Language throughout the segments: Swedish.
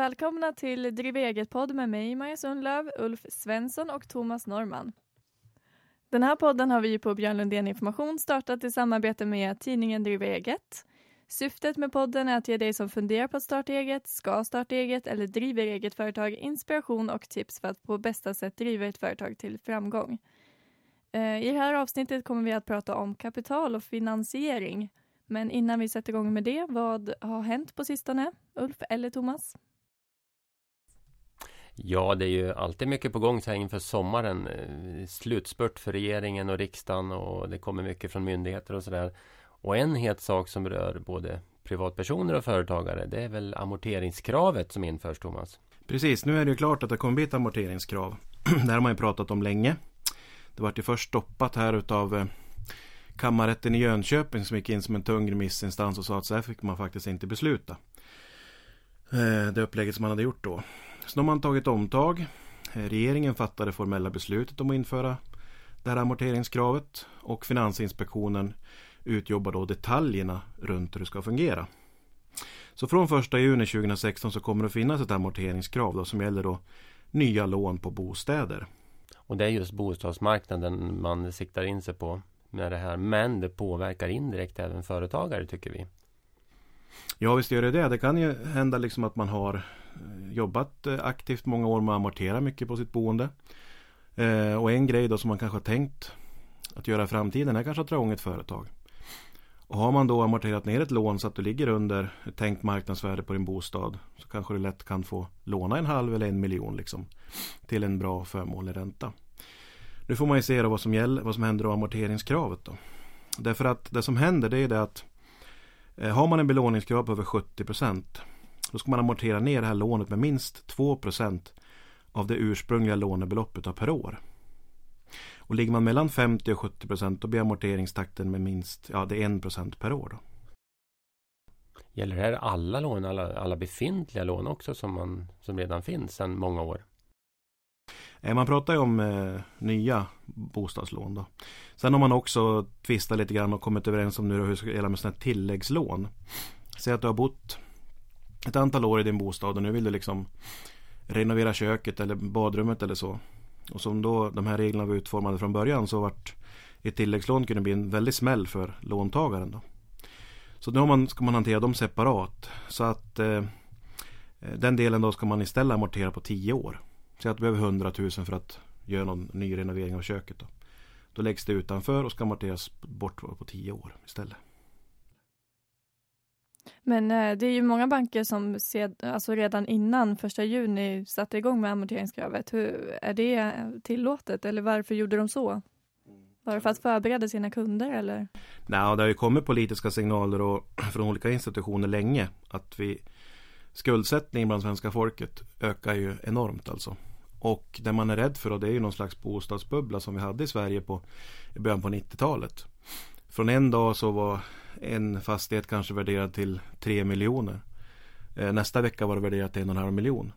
Välkomna till Driv eget-podd med mig, Maja Sundlöv, Ulf Svensson och Thomas Norman. Den här podden har vi på Björn Lundén Information startat i samarbete med tidningen Driv eget. Syftet med podden är att ge dig som funderar på att starta eget, ska starta eget eller driver eget företag inspiration och tips för att på bästa sätt driva ett företag till framgång. Eh, I det här avsnittet kommer vi att prata om kapital och finansiering. Men innan vi sätter igång med det, vad har hänt på sistone? Ulf eller Thomas? Ja, det är ju alltid mycket på gång så här inför sommaren. Eh, slutspurt för regeringen och riksdagen och det kommer mycket från myndigheter och sådär. Och en het sak som rör både privatpersoner och företagare det är väl amorteringskravet som införs Thomas? Precis, nu är det ju klart att det kommer bli ett amorteringskrav. det har man ju pratat om länge. Det vart ju först stoppat här utav eh, kammarrätten i Jönköping som gick in som en tung remissinstans och sa att så här fick man faktiskt inte besluta. Eh, det upplägget som man hade gjort då. Så nu har man tagit omtag. Eh, regeringen fattade formella beslutet om att införa det här amorteringskravet och Finansinspektionen utjobbar då detaljerna runt hur det ska fungera. Så från 1 juni 2016 så kommer det att finnas ett amorteringskrav då, som gäller då nya lån på bostäder. Och det är just bostadsmarknaden man siktar in sig på med det här. Men det påverkar indirekt även företagare tycker vi. Ja visst gör det det. Det kan ju hända liksom att man har Eh, jobbat eh, aktivt många år med att amortera mycket på sitt boende. Eh, och en grej då som man kanske har tänkt att göra i framtiden är kanske att dra igång ett företag. Och har man då amorterat ner ett lån så att du ligger under ett tänkt marknadsvärde på din bostad så kanske du lätt kan få låna en halv eller en miljon liksom till en bra förmånlig ränta. Nu får man ju se vad som, gäller, vad som händer av amorteringskravet då. Därför att det som händer det är det att eh, har man en belåningsgrad på över 70 procent då ska man amortera ner det här lånet med minst 2 procent av det ursprungliga lånebeloppet per år. Och ligger man mellan 50 och 70 procent då blir amorteringstakten med minst ja, det är 1 procent per år. Då. Gäller det här alla lån, alla, alla befintliga lån också som, man, som redan finns sedan många år? Eh, man pratar ju om eh, nya bostadslån. Då. Sen har man också tvistat lite grann och kommit överens om nu hur det ska gälla med sådana tilläggslån. Säg att du har bott ett antal år i din bostad och nu vill du liksom renovera köket eller badrummet eller så. Och som då de här reglerna var utformade från början så vart ett tilläggslån kunde bli en väldig smäll för låntagaren. Då. Så nu man, ska man hantera dem separat. Så att eh, den delen då ska man istället amortera på 10 år. Säg att du behöver 100 000 för att göra någon ny renovering av köket. Då, då läggs det utanför och ska amorteras bort på 10 år istället. Men eh, det är ju många banker som sed, alltså redan innan första juni satte igång med amorteringskravet. Hur, är det tillåtet eller varför gjorde de så? Var det för att förbereda sina kunder eller? Nej, det har ju kommit politiska signaler och, från olika institutioner länge att vi skuldsättningen bland svenska folket ökar ju enormt alltså. Och det man är rädd för då det är ju någon slags bostadsbubbla som vi hade i Sverige på i början på 90-talet. Från en dag så var en fastighet kanske värderad till 3 miljoner. Eh, nästa vecka var det värderat till en och en halv miljon.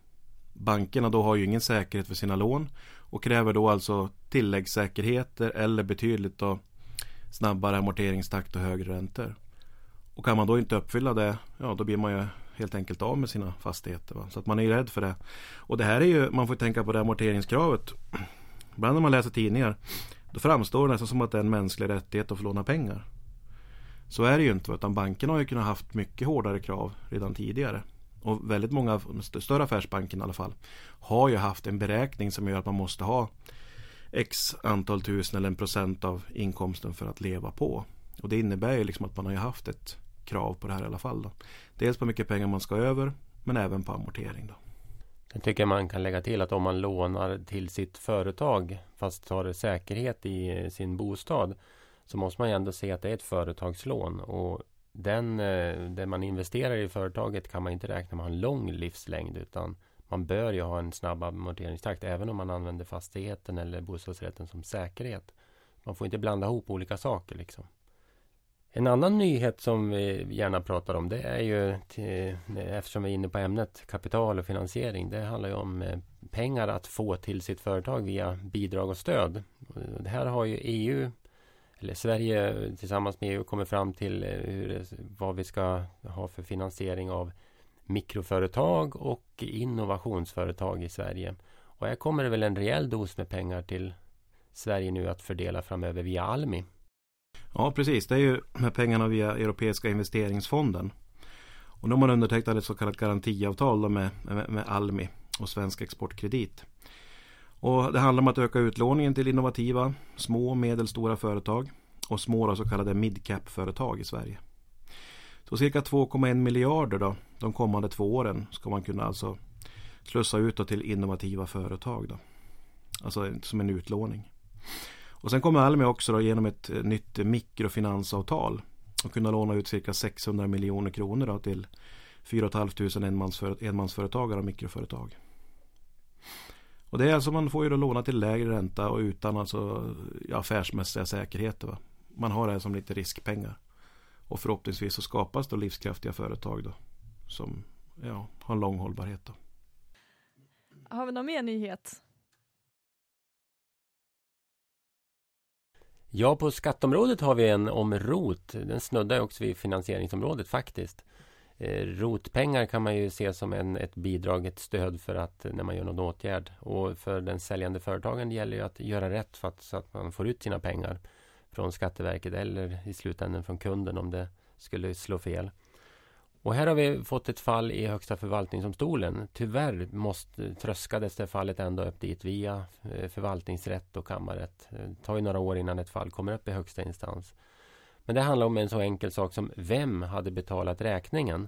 Bankerna då har ju ingen säkerhet för sina lån och kräver då alltså tilläggssäkerheter eller betydligt då snabbare amorteringstakt och högre räntor. Och kan man då inte uppfylla det, ja då blir man ju helt enkelt av med sina fastigheter. Va? Så att man är ju rädd för det. Och det här är ju, man får tänka på det amorteringskravet. Ibland när man läser tidningar då framstår det nästan som att det är en mänsklig rättighet att få låna pengar. Så är det ju inte. Utan bankerna har ju kunnat haft mycket hårdare krav redan tidigare. Och väldigt många större affärsbankerna i alla fall har ju haft en beräkning som gör att man måste ha X antal tusen eller en procent av inkomsten för att leva på. Och det innebär ju liksom att man har haft ett krav på det här i alla fall. Då. Dels på hur mycket pengar man ska över men även på amortering. Då. Jag tycker man kan lägga till att om man lånar till sitt företag fast har säkerhet i eh, sin bostad så måste man ju ändå se att det är ett företagslån och den, eh, det man investerar i företaget kan man inte räkna med en lång livslängd utan man bör ju ha en snabb amorteringstakt även om man använder fastigheten eller bostadsrätten som säkerhet. Man får inte blanda ihop olika saker liksom. En annan nyhet som vi gärna pratar om det är ju till, eh, eftersom vi är inne på ämnet kapital och finansiering. Det handlar ju om eh, pengar att få till sitt företag via bidrag och stöd. Det här har ju EU eller Sverige tillsammans med EU kommit fram till eh, hur, vad vi ska ha för finansiering av mikroföretag och innovationsföretag i Sverige. Och här kommer det väl en rejäl dos med pengar till Sverige nu att fördela framöver via Almi. Ja, precis. Det är ju med pengarna via Europeiska investeringsfonden. Och de har man undertecknat ett så kallat garantiavtal med, med, med Almi och Svensk Exportkredit. Och det handlar om att öka utlåningen till innovativa, små och medelstora företag och små så kallade midcap-företag i Sverige. Så cirka 2,1 miljarder då, de kommande två åren ska man kunna alltså slussa ut till innovativa företag. Då. Alltså som en utlåning. Och sen kommer Almi också då genom ett eh, nytt mikrofinansavtal och kunna låna ut cirka 600 miljoner kronor då till 4 500 enmansför, enmansföretagare och mikroföretag. Och det är alltså man får ju då låna till lägre ränta och utan alltså affärsmässiga säkerheter. Va? Man har det som lite riskpengar. Och förhoppningsvis så skapas då livskraftiga företag då. Som ja, har en lång hållbarhet då. Har vi någon mer nyhet? Ja, på skatteområdet har vi en om ROT. Den snuddar också vid finansieringsområdet faktiskt. Eh, ROT-pengar kan man ju se som en, ett bidrag, ett stöd för att eh, när man gör någon åtgärd. Och för den säljande företagaren gäller ju att göra rätt för att, så att man får ut sina pengar från Skatteverket eller i slutändan från kunden om det skulle slå fel. Och här har vi fått ett fall i Högsta förvaltningsdomstolen. Tyvärr måste, tröskades det fallet ända upp dit via eh, förvaltningsrätt och kammarrätt. Eh, det tar ju några år innan ett fall kommer upp i högsta instans. Men det handlar om en så enkel sak som vem hade betalat räkningen?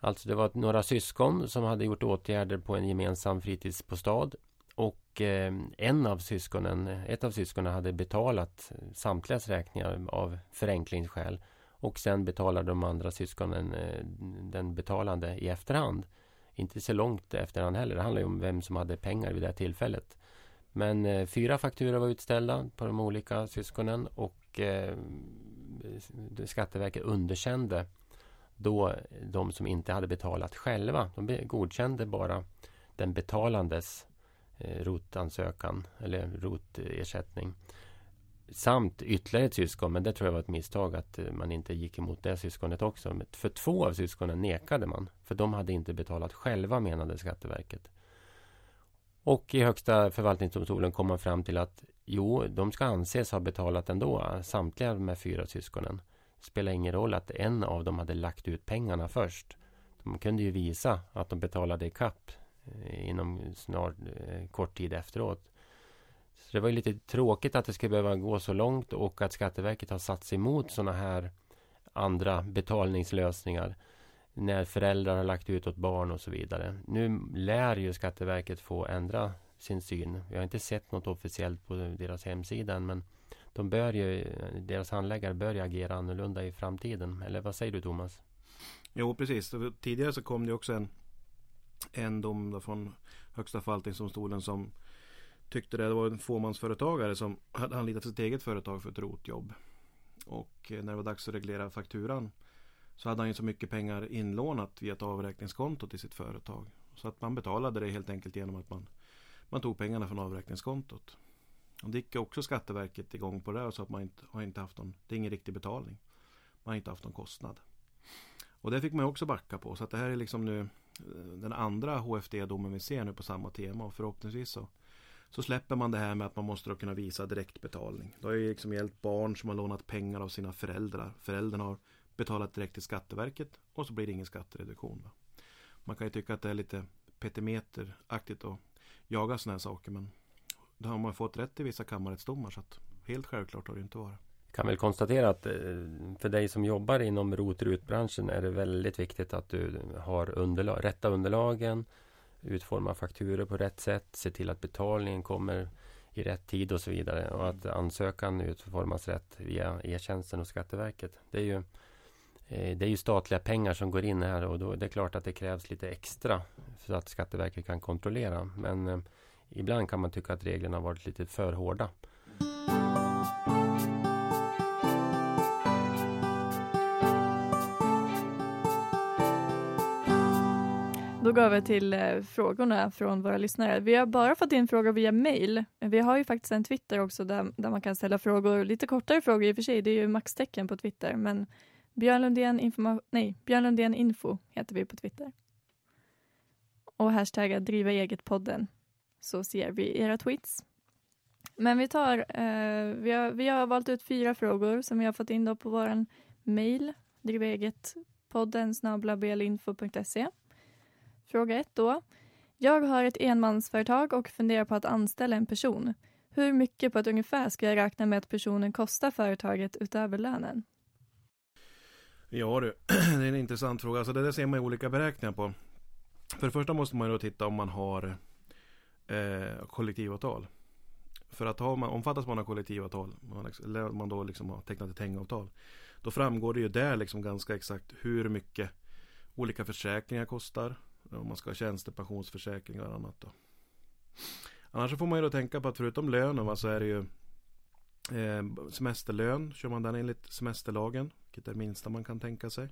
Alltså det var några syskon som hade gjort åtgärder på en gemensam fritidsbostad och eh, en av syskonen, ett av syskonen hade betalat samtliga räkningar av förenklingsskäl och sen betalar de andra syskonen eh, den betalande i efterhand. Inte så långt efterhand heller. Det handlar ju om vem som hade pengar vid det tillfället. Men eh, fyra fakturor var utställda på de olika syskonen och eh, Skatteverket underkände då de som inte hade betalat själva. De godkände bara den betalandes rotansökan eller rotersättning. Samt ytterligare ett syskon, men det tror jag var ett misstag att eh, man inte gick emot det syskonet också. Men för två av syskonen nekade man, för de hade inte betalat själva menade Skatteverket. Och i Högsta förvaltningsdomstolen kom man fram till att jo, de ska anses ha betalat ändå, samtliga de här fyra syskonen. Det spelar ingen roll att en av dem hade lagt ut pengarna först. De kunde ju visa att de betalade i kapp eh, inom snart eh, kort tid efteråt. Så det var ju lite tråkigt att det skulle behöva gå så långt och att Skatteverket har satt sig emot sådana här andra betalningslösningar när föräldrar har lagt ut åt barn och så vidare. Nu lär ju Skatteverket få ändra sin syn. Vi har inte sett något officiellt på deras hemsida än. men de bör ju, deras handläggare bör ju agera annorlunda i framtiden. Eller vad säger du Thomas? Jo precis. Tidigare så kom det också en, en dom från Högsta förvaltningsdomstolen som tyckte det var en fåmansföretagare som hade anlitat sitt eget företag för ett rotjobb. Och eh, när det var dags att reglera fakturan så hade han ju så mycket pengar inlånat via ett avräkningskonto till sitt företag. Så att man betalade det helt enkelt genom att man, man tog pengarna från avräkningskontot. Och det gick också Skatteverket igång på det och sa att man inte har inte haft någon, det är ingen riktig betalning. Man har inte haft någon kostnad. Och det fick man också backa på. Så att det här är liksom nu eh, den andra HFD-domen vi ser nu på samma tema och förhoppningsvis så så släpper man det här med att man måste kunna visa direktbetalning. Det har ju liksom gällt barn som har lånat pengar av sina föräldrar. Föräldrarna har betalat direkt till Skatteverket och så blir det ingen skattereduktion. Va? Man kan ju tycka att det är lite petimeteraktigt att jaga sådana här saker men då har man fått rätt i vissa kammarrättsdomar så att helt självklart har det inte varit. kan väl konstatera att eh, för dig som jobbar inom rot branschen är det väldigt viktigt att du har underlag, rätta underlagen utforma fakturor på rätt sätt, se till att betalningen kommer i rätt tid och så vidare och att ansökan utformas rätt via e-tjänsten och Skatteverket. Det är ju eh, det är ju statliga pengar som går in här och då är det klart att det krävs lite extra för att Skatteverket kan kontrollera. Men eh, ibland kan man tycka att reglerna har varit lite för hårda. Då går vi till eh, frågorna från våra lyssnare. Vi har bara fått in frågor via mail. Vi har ju faktiskt en Twitter också där, där man kan ställa frågor, lite kortare frågor i och för sig, det är ju maxtecken på Twitter, men Björn Lundén, informa- nej, Björn Lundén Info heter vi på Twitter. Och hashtagga driva eget-podden så ser vi era tweets. Men vi tar, eh, vi, har, vi har valt ut fyra frågor som vi har fått in då på vår mail, drivaeget-podden snablabelinfo.se. Fråga 1 då. Jag har ett enmansföretag och funderar på att anställa en person. Hur mycket på ett ungefär ska jag räkna med att personen kostar företaget utöver lönen? Ja du, det är en intressant fråga. Alltså det där ser man ju olika beräkningar på. För det första måste man ju då titta om man har eh, kollektivavtal. För att ha, man, omfattas man av kollektivavtal, liksom, eller man då liksom har tecknat ett hängavtal. Då framgår det ju där liksom ganska exakt hur mycket olika försäkringar kostar. Om man ska ha tjänstepensionsförsäkringar och annat då. Annars får man ju då tänka på att förutom lönen så är det ju eh, semesterlön. Kör man den enligt semesterlagen, vilket är det minsta man kan tänka sig,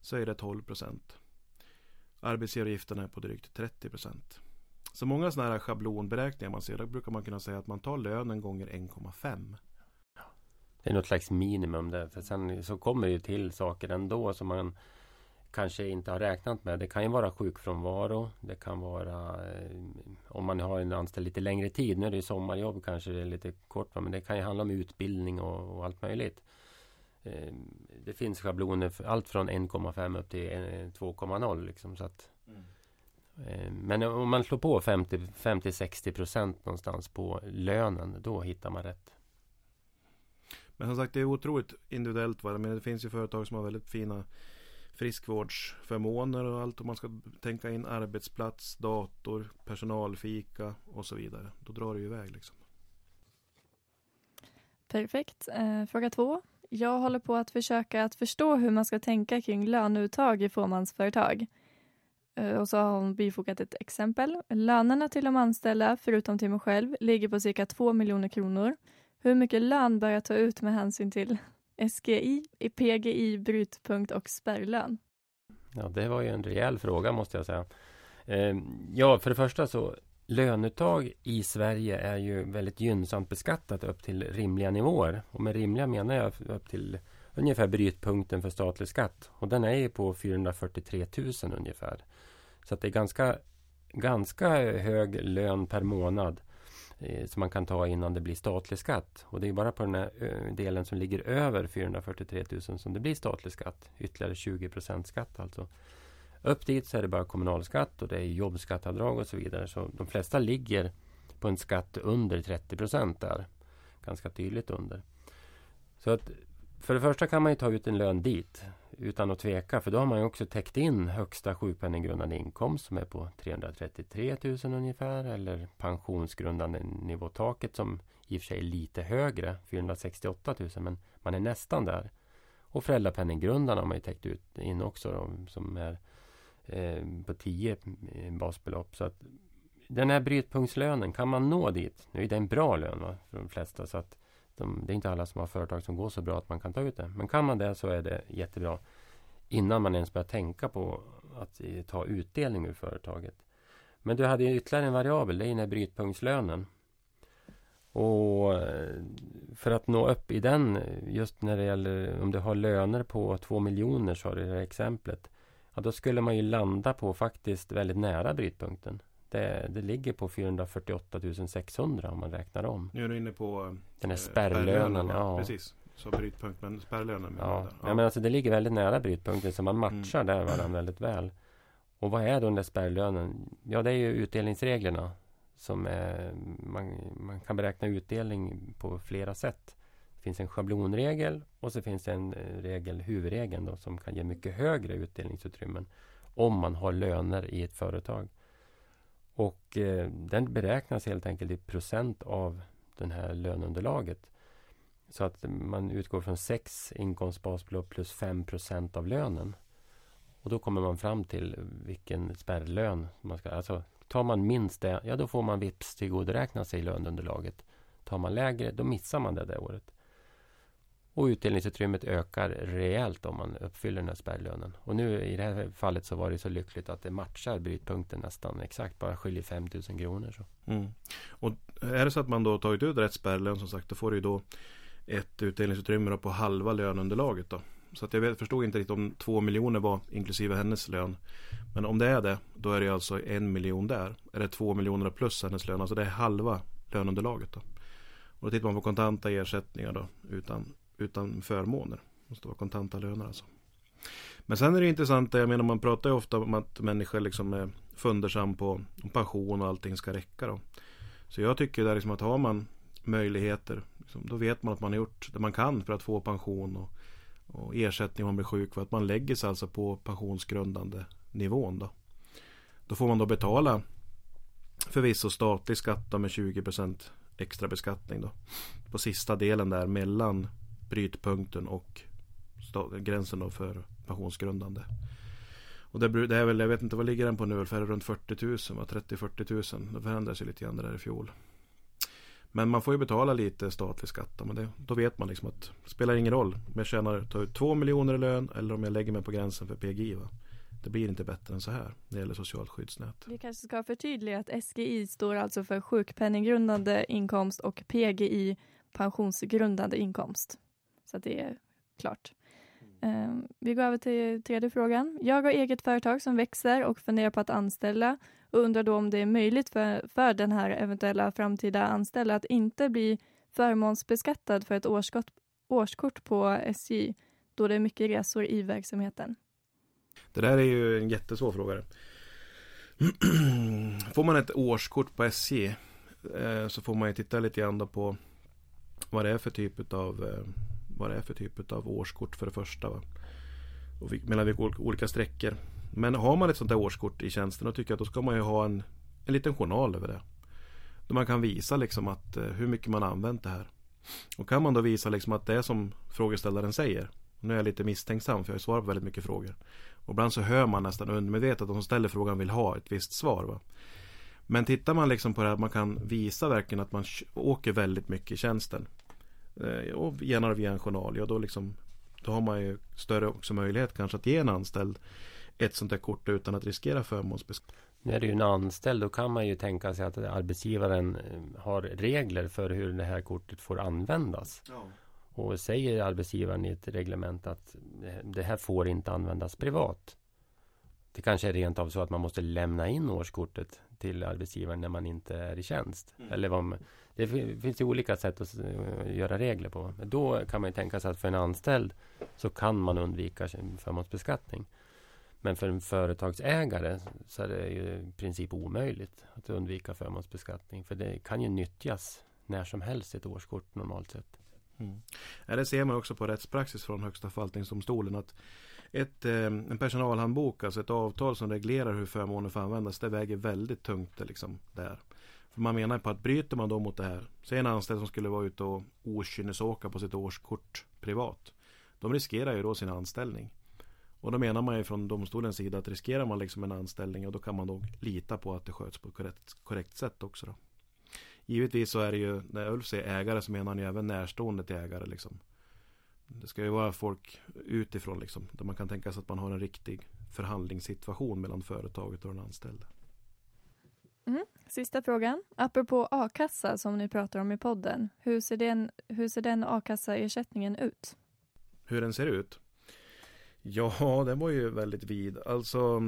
så är det 12 procent. Arbetsgivaravgiften är på drygt 30 procent. Så många sådana här schablonberäkningar man ser, då brukar man kunna säga att man tar lönen gånger 1,5. Det är något slags minimum där. För sen så kommer det ju till saker ändå som man kanske inte har räknat med. Det kan ju vara sjukfrånvaro. Det kan vara eh, om man har en anställd lite längre tid. Nu är det sommarjobb kanske det är lite kort. Men det kan ju handla om utbildning och, och allt möjligt. Eh, det finns schabloner för allt från 1,5 upp till 2,0 liksom. Så att, mm. eh, men om man slår på 50-60 procent någonstans på lönen. Då hittar man rätt. Men som sagt det är otroligt individuellt. Men det finns ju företag som har väldigt fina friskvårdsförmåner och allt. Om man ska tänka in arbetsplats, dator, personalfika och så vidare. Då drar det ju iväg liksom. Perfekt. Eh, fråga två. Jag håller på att försöka att förstå hur man ska tänka kring löneuttag i fåmansföretag. Eh, och så har hon bifogat ett exempel. Lönerna till de anställda, förutom till mig själv, ligger på cirka 2 miljoner kronor. Hur mycket lön bör jag ta ut med hänsyn till SGI, PGI, brytpunkt och spärrlön? Ja, det var ju en rejäl fråga måste jag säga. Eh, ja, för det första så Löneuttag i Sverige är ju väldigt gynnsamt beskattat upp till rimliga nivåer. Och med rimliga menar jag upp till ungefär brytpunkten för statlig skatt. Och den är ju på 443 000 ungefär. Så att det är ganska, ganska hög lön per månad eh, Eh, som man kan ta innan det blir statlig skatt. Och det är bara på den här eh, delen som ligger över 443 000 som det blir statlig skatt. Ytterligare 20 procent skatt alltså. Upp dit så är det bara kommunalskatt och det är jobbskatteavdrag och så vidare. Så de flesta ligger på en skatt under 30 procent där. Ganska tydligt under. Så att för det första kan man ju ta ut en lön dit utan att tveka. För då har man ju också täckt in högsta sjukpenninggrundande inkomst som är på 333 000 ungefär. Eller pensionsgrundande nivåtaket som i och för sig är lite högre, 468 000. Men man är nästan där. Och föräldrapenninggrundarna har man ju täckt ut in också då, som är eh, på 10 basbelopp. Så att den här brytpunktslönen, kan man nå dit? Nu är det en bra lön va, för de flesta. Så att de, det är inte alla som har företag som går så bra att man kan ta ut det. Men kan man det så är det jättebra. Innan man ens börjar tänka på att ta utdelning ur företaget. Men du hade ytterligare en variabel, det är den här brytpunktslönen. Och eh, för att nå upp i den, just när det gäller om du har löner på två miljoner, sa du i det här exemplet. Ja, då skulle man ju landa på faktiskt väldigt nära brytpunkten. Det, det ligger på 448 600 om man räknar om. Nu är du inne på den här eh, spärrlönen. ja. Precis, så brytpunkt men spärrlönen. Ja. ja. ja. men alltså det ligger väldigt nära brytpunkten så man mm. matchar mm. där varandra väldigt väl. Och vad är då den där spärrlönen? Ja, det är ju utdelningsreglerna. Som är, man, man kan beräkna utdelning på flera sätt. Det finns en schablonregel och så finns det en eh, regel, huvudregeln då, som kan ge mycket högre utdelningsutrymmen om man har löner i ett företag. Och eh, den beräknas helt enkelt i procent av det här löneunderlaget. Så att man utgår från 6 inkomstbasbelopp plus 5 procent av lönen. Och då kommer man fram till vilken spärrlön man ska... Alltså tar man minst det, ja då får man vips tillgodoräkna sig löneunderlaget. Tar man lägre, då missar man det det året. Och utdelningsutrymmet ökar rejält om man uppfyller den här spärrlönen. Och nu i det här fallet så var det så lyckligt att det matchar brytpunkten nästan exakt. Bara skiljer 5 000 kronor. Så. Mm. Och är det så att man då tagit ut rätt spärrlön som sagt. Då får du ju då ett utdelningsutrymme på halva löneunderlaget då. Så att jag vet, förstod inte riktigt om två miljoner var inklusive hennes lön. Men om det är det, då är det alltså en miljon där. Är det två miljoner plus hennes lön, alltså det är halva lönunderlaget. Då. Och då tittar man på kontanta ersättningar då, utan, utan förmåner. Det måste vara kontanta löner alltså. Men sen är det intressant, jag menar man pratar ju ofta om att människor liksom är fundersam på om pension och allting ska räcka då. Så jag tycker där liksom att har man möjligheter, liksom, då vet man att man har gjort det man kan för att få pension och, och ersättning om man blir sjuk. För att man lägger sig alltså på pensionsgrundande nivån då. Då får man då betala förvisso statlig skatt med 20% extra beskattning då. På sista delen där mellan brytpunkten och gränsen då för pensionsgrundande. Och det, det, är väl, jag vet inte vad ligger den på nu, ungefär runt 40 000, 30-40 000. Det förändras ju lite grann det där i fjol. Men man får ju betala lite statlig skatt. Men det, då vet man liksom att det spelar ingen roll om jag tjänar, tar ut 2 miljoner i lön eller om jag lägger mig på gränsen för PGI. Va? Det blir inte bättre än så här när det gäller socialt skyddsnät. Vi kanske ska förtydliga att SGI står alltså för sjukpenninggrundande inkomst och PGI pensionsgrundande inkomst. Så att det är klart. Um, vi går över till tredje frågan. Jag har eget företag som växer och funderar på att anställa och undrar då om det är möjligt för, för den här eventuella framtida anställda att inte bli förmånsbeskattad för ett årskort, årskort på SJ då det är mycket resor i verksamheten. Det där är ju en jättesvår fråga. Får man ett årskort på SJ eh, så får man ju titta lite grann på vad det är för typ av eh, vad det är för typ av årskort för det första. Va? Och mellan vilka olika sträckor. Men har man ett sånt där årskort i tjänsten då tycker jag att då ska man ju ha en, en liten journal över det. Där man kan visa liksom att eh, hur mycket man använt det här. Och kan man då visa liksom att det är som frågeställaren säger. Nu är jag lite misstänksam för jag har svarat på väldigt mycket frågor. Och ibland så hör man nästan undermedvetet att de som ställer frågan vill ha ett visst svar. Va? Men tittar man liksom på det här att man kan visa verkligen att man åker väldigt mycket i tjänsten. Eh, och gärna via en journal. Ja, då, liksom, då har man ju större också möjlighet kanske att ge en anställd ett sånt där kort utan att riskera förmånsbeskattning. Nu är det ju en anställd, då kan man ju tänka sig att arbetsgivaren eh, har regler för hur det här kortet får användas. Ja. Och säger arbetsgivaren i ett reglement att det här får inte användas privat. Det kanske är rent av så att man måste lämna in årskortet till arbetsgivaren när man inte är i tjänst. Mm. Eller vad man, det finns ju olika sätt att göra regler på. Då kan man ju tänka sig att för en anställd så kan man undvika förmånsbeskattning. Men för en företagsägare så är det ju i princip omöjligt att undvika förmånsbeskattning. För det kan ju nyttjas när som helst ett årskort normalt sett. Mm. Ja, det ser man också på rättspraxis från Högsta förvaltningsdomstolen. att ett, eh, En personalhandbok, alltså ett avtal som reglerar hur förmåner får användas, det väger väldigt tungt liksom, där. För man menar på att bryter man då mot det här, säg en anställd som skulle vara ute och okynnesåka på sitt årskort privat. De riskerar ju då sin anställning. Och då menar man ju från domstolens sida att riskerar man liksom en anställning och då kan man då lita på att det sköts på ett korrekt, korrekt sätt också. Då. Givetvis så är det ju, när Ulf säger ägare så menar han ju även närstående till ägare liksom. Det ska ju vara folk utifrån liksom, där man kan tänka sig att man har en riktig förhandlingssituation mellan företaget och den anställde. Mm. Sista frågan. Apropå a-kassa som ni pratar om i podden. Hur ser den, hur ser den a-kassaersättningen ut? Hur den ser ut? Ja, den var ju väldigt vid. Alltså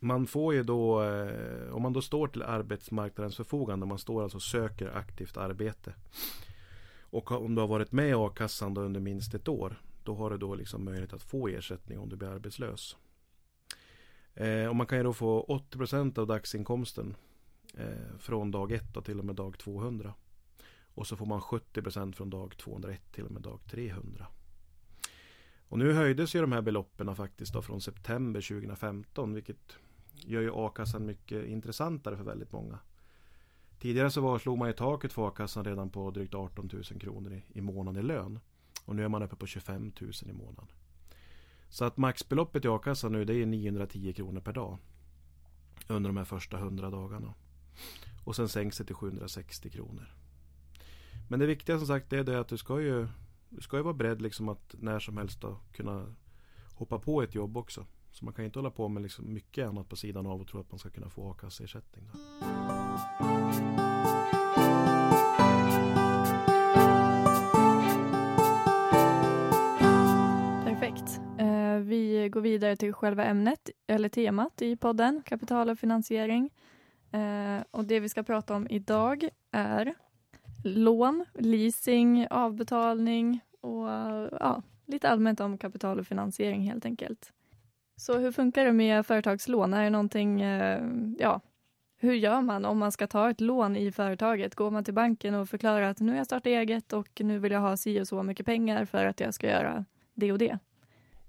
man får ju då, eh, om man då står till arbetsmarknadens förfogande, man står alltså och söker aktivt arbete. Och om du har varit med i a-kassan under minst ett år, då har du då liksom möjlighet att få ersättning om du blir arbetslös. Eh, och man kan ju då få 80% av dagsinkomsten eh, från dag 1 till och med dag 200. Och så får man 70% från dag 201 till och med dag 300. Och nu höjdes ju de här beloppen faktiskt då från september 2015 vilket gör ju a-kassan mycket intressantare för väldigt många. Tidigare så var, slog man i taket för a-kassan redan på drygt 18 000 kronor i, i månaden i lön. Och nu är man uppe på 25 000 i månaden. Så att maxbeloppet i a-kassan nu det är 910 kronor per dag. Under de här första 100 dagarna. Och sen sänks det till 760 kronor. Men det viktiga som sagt är det att du ska ju du ska ju vara beredd liksom att när som helst då kunna hoppa på ett jobb också. Så man kan inte hålla på med liksom mycket annat på sidan av och tro att man ska kunna få a-kasseersättning. Vidare till själva ämnet, eller temat i podden, kapital och finansiering. Eh, och det vi ska prata om idag är lån, leasing, avbetalning och ja, lite allmänt om kapital och finansiering helt enkelt. Så hur funkar det med företagslån? Är det någonting, eh, ja, hur gör man om man ska ta ett lån i företaget? Går man till banken och förklarar att nu har jag startat eget och nu vill jag ha si och så mycket pengar för att jag ska göra det och det?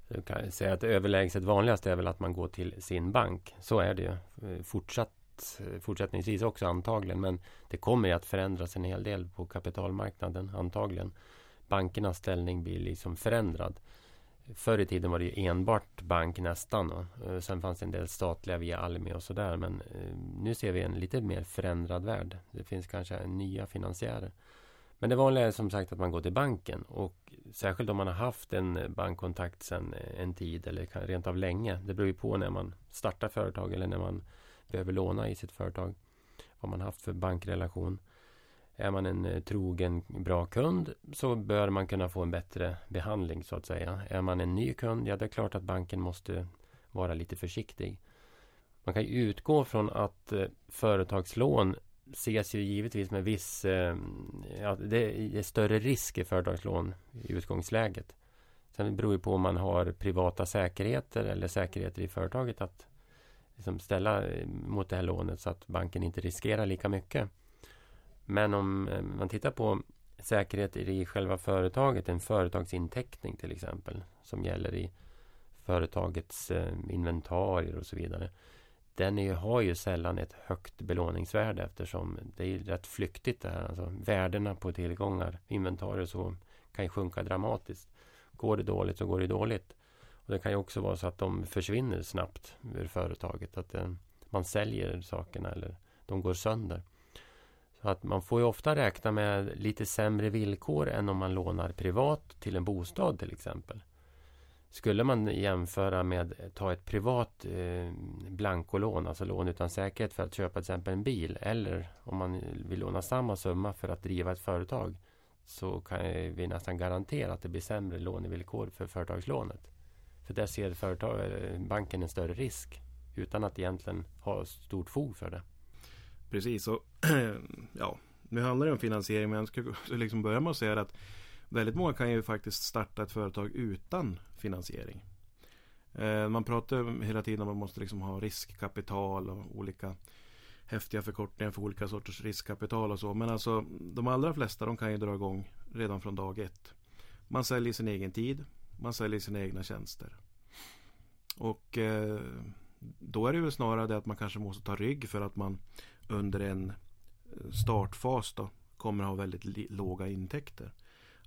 Du kan säga att överlägset vanligast är väl att man går till sin bank. Så är det ju eh, fortsatt, eh, fortsättningsvis också antagligen. Men det kommer att förändras en hel del på kapitalmarknaden antagligen. Bankernas ställning blir liksom förändrad. Förr i tiden var det ju enbart bank nästan. Och eh, sen fanns det en del statliga via Almi och sådär. Men nu ser vi en lite mer förändrad värld. Det finns kanske nya finansiärer. Men det vanliga är som sagt att man går till banken. Och särskilt om man har haft en bankkontakt sedan eh, en tid eller rent av länge. Det beror ju på när man startar företag eller när man behöver låna i sitt företag. Vad man haft för bankrelation. Är man en eh, trogen, bra kund så bör man kunna få en bättre behandling så att säga. Är man en ny kund, ja det är klart att banken måste vara lite försiktig. Man kan utgå från att eh, företagslån ses ju givetvis med viss... Eh, ja, det är större risk i företagslån i utgångsläget. Sen beror det på om man har privata säkerheter eller säkerheter i företaget att liksom ställa ehm, mot det här lånet så att banken inte riskerar lika mycket. Men om eh, man tittar på säkerhet i själva företaget, en företagsinteckning till exempel, som gäller i företagets eh, inventarier och så vidare. Den är, har ju sällan ett högt belåningsvärde eftersom det är rätt flyktigt det här. Alltså, värdena på tillgångar, inventarier så kan ju sjunka dramatiskt. Går det dåligt så går det dåligt. Och Det kan ju också vara så att de försvinner snabbt ur företaget. Att den, man säljer sakerna eller de går sönder. Så att man får ju ofta räkna med lite sämre villkor än om man lånar privat till en bostad till exempel. Skulle man jämföra med eh, ta ett privat eh, blankolån, alltså lån utan säkerhet för att köpa till exempel en bil eller om man vill låna samma summa för att driva ett företag så kan vi nästan garantera att det blir sämre lånevillkor för företagslånet. För där ser företag, eh, banken en större risk utan att egentligen ha stort fog för det. Precis, och ja, nu handlar det om finansiering men jag ska liksom börja med att säga att väldigt många kan ju faktiskt starta ett företag utan finansiering. Eh, man pratar hela tiden om att man måste liksom ha riskkapital och olika häftiga förkortningar för olika sorters riskkapital och så. Men alltså de allra flesta de kan ju dra igång redan från dag ett. Man säljer sin egen tid. Man säljer sina egna tjänster. Och eh, då är det väl snarare det att man kanske måste ta rygg för att man under en startfas då kommer ha väldigt låga intäkter.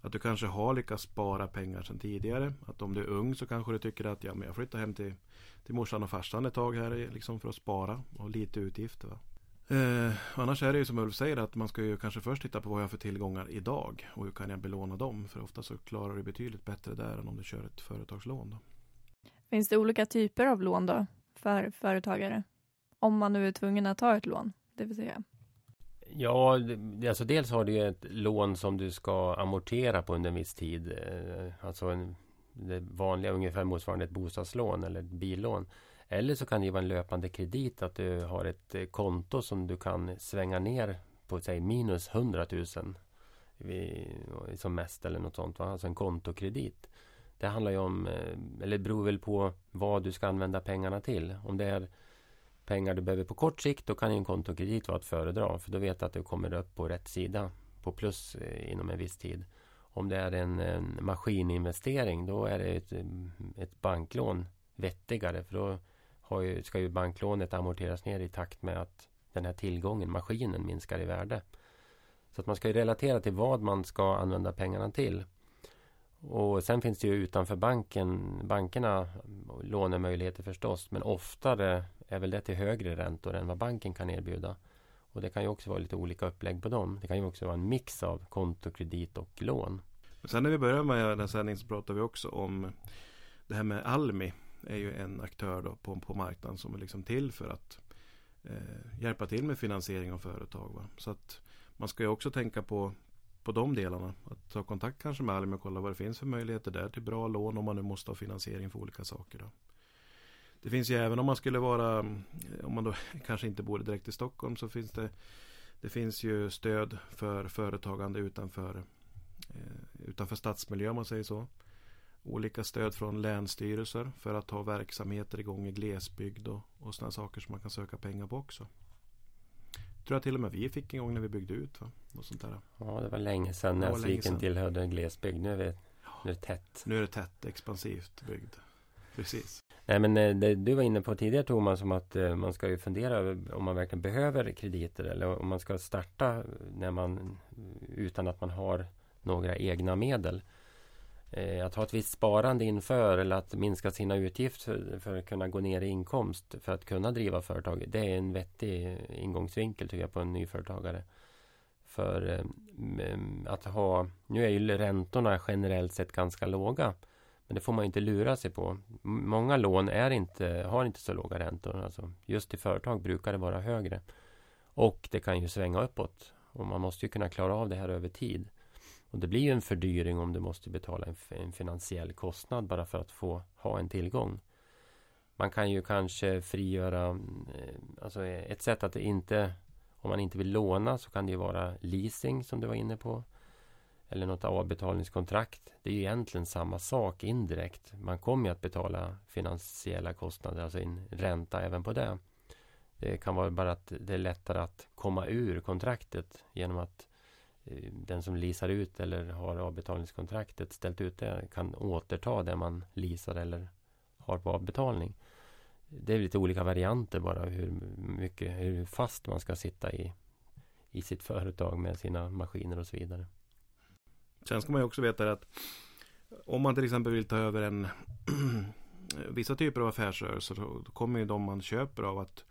Att du kanske har lyckats spara pengar sedan tidigare. Att om du är ung så kanske du tycker att ja, men jag flyttar hem till, till morsan och farsan ett tag här liksom för att spara och lite utgifter. Va? Eh, annars är det ju som Ulf säger att man ska ju kanske först titta på vad jag har för tillgångar idag och hur kan jag belåna dem. För ofta så klarar du betydligt bättre där än om du kör ett företagslån. Då. Finns det olika typer av lån då för företagare? Om man nu är tvungen att ta ett lån? det vill säga? Ja, alltså dels har du ett lån som du ska amortera på under en viss tid. Eh, alltså en, det vanliga ungefär motsvarande ett bostadslån eller ett billån. Eller så kan det vara en löpande kredit att du har ett eh, konto som du kan svänga ner på säg minus 100 000 eh, som mest eller något sånt. Va? Alltså en kontokredit. Det handlar ju om, eller beror väl på vad du ska använda pengarna till. Om det är pengar du behöver på kort sikt då kan en kontokredit vara att föredra. För då vet du att du kommer upp på rätt sida på plus eh, inom en viss tid. Om det är en, en maskininvestering då är det ett, eh, ett banklån vettigare. För då ju, ska ju banklånet amorteras ner i takt med att den här tillgången, maskinen, minskar i värde. Så att man ska ju relatera till vad man ska använda pengarna till. Och sen finns det ju utanför banken, bankerna lånemöjligheter förstås. Men oftare är väl det till högre räntor än vad banken kan erbjuda. Och det kan ju också vara lite olika upplägg på dem. Det kan ju också vara en mix av konto, kredit och lån. Sen när vi började med den här sändningen så pratade vi också om det här med Almi. är ju en aktör då på, på marknaden som är liksom till för att eh, hjälpa till med finansiering av företag. Va? Så att man ska ju också tänka på, på de delarna. Att ta kontakt kanske med Almi och kolla vad det finns för möjligheter där till bra lån om man nu måste ha finansiering för olika saker. Då. Det finns ju även om man skulle vara, om man då kanske inte bor direkt i Stockholm så finns det Det finns ju stöd för företagande utanför eh, Utanför stadsmiljö om man säger så Olika stöd från länsstyrelser för att ha verksamheter igång i glesbygd och, och sådana saker som man kan söka pengar på också Tror jag till och med vi fick en gång när vi byggde ut. Va? Och sånt där. Ja, det var länge sedan Näsviken tillhörde glesbygd. Nu är, vi, nu är det tätt. Nu är det tätt, expansivt byggd. Precis. Nej, men eh, det du var inne på tidigare Thomas om att eh, man ska ju fundera över om man verkligen behöver krediter eller om man ska starta när man utan att man har några egna medel. Eh, att ha ett visst sparande inför eller att minska sina utgifter för, att kunna gå ner i inkomst för att kunna driva företag. Det är en vettig ingångsvinkel tycker jag på en nyföretagare. För att ha, nu är ju räntorna generellt sett ganska låga. Men det får man inte lura sig på. Många lån är inte, har inte så låga räntor. Alltså just i företag brukar det vara högre. Och det kan ju svänga uppåt. Och man måste ju kunna klara av det här över tid. Och det blir ju en fördyring om du måste betala en, en finansiell kostnad bara för att få ha en tillgång. Man kan ju kanske frigöra, eh, alltså ett sätt att inte, om man inte vill låna så kan det ju vara leasing som du var inne på eller något avbetalningskontrakt. Det är ju egentligen samma sak indirekt. Man kommer ju att betala finansiella kostnader, alltså en ränta även på det. Det kan vara bara att det är lättare att komma ur kontraktet genom att eh, den som leasar ut eller har avbetalningskontraktet ställt ut det kan återta det man leasar eller har på avbetalning. Det är lite olika varianter bara hur mycket, hur fast man ska sitta i, i sitt företag med sina maskiner och så vidare. Sen ska man ju också veta att om man till exempel vill ta över en vissa typer av affärsrörelser så kommer ju de man köper av att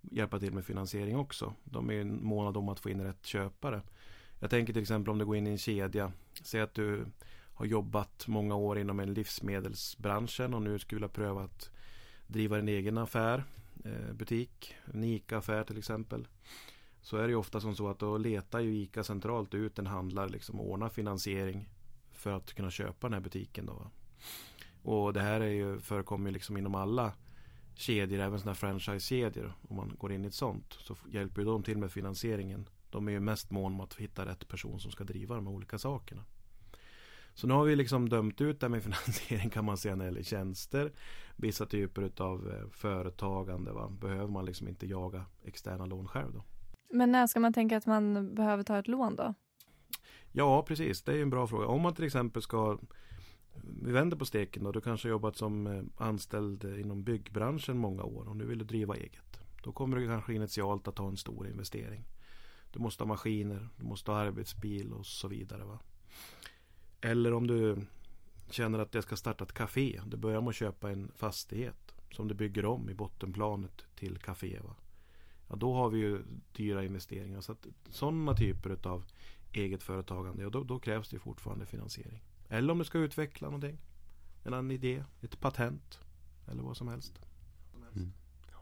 hjälpa till med finansiering också. De är ju månade om att få in rätt köpare. Jag tänker till exempel om du går in i en kedja. Säg att du har jobbat många år inom en livsmedelsbranschen och nu skulle vilja pröva att driva en egen affär, eh, butik, en ICA-affär till exempel. Så är det ju ofta som så att då letar ju ICA centralt ut en handlare liksom och ordnar finansiering för att kunna köpa den här butiken. Då. Och det här är ju, förekommer ju liksom inom alla kedjor, även sådana franchise-kedjor. Om man går in i ett sånt så hjälper ju de till med finansieringen. De är ju mest mån om att hitta rätt person som ska driva de här olika sakerna. Så nu har vi liksom dömt ut det med finansiering kan man säga när det gäller tjänster. Vissa typer av eh, företagande va? behöver man liksom inte jaga externa lån själv då. Men när ska man tänka att man behöver ta ett lån då? Ja, precis. Det är en bra fråga. Om man till exempel ska vi vänder på steken då. Du kanske har jobbat som eh, anställd inom byggbranschen många år och nu vill du driva eget. Då kommer du kanske initialt att ha en stor investering. Du måste ha maskiner, du måste ha arbetsbil och så vidare. Va? Eller om du känner att jag ska starta ett café. Du börjar med att köpa en fastighet som du bygger om i bottenplanet till café. Va? Ja, då har vi ju dyra investeringar. Så att sådana typer av eget företagande, ja, då, då, krävs det fortfarande finansiering. Eller om du ska utveckla någonting. En annan idé, ett patent eller vad som helst. Mm.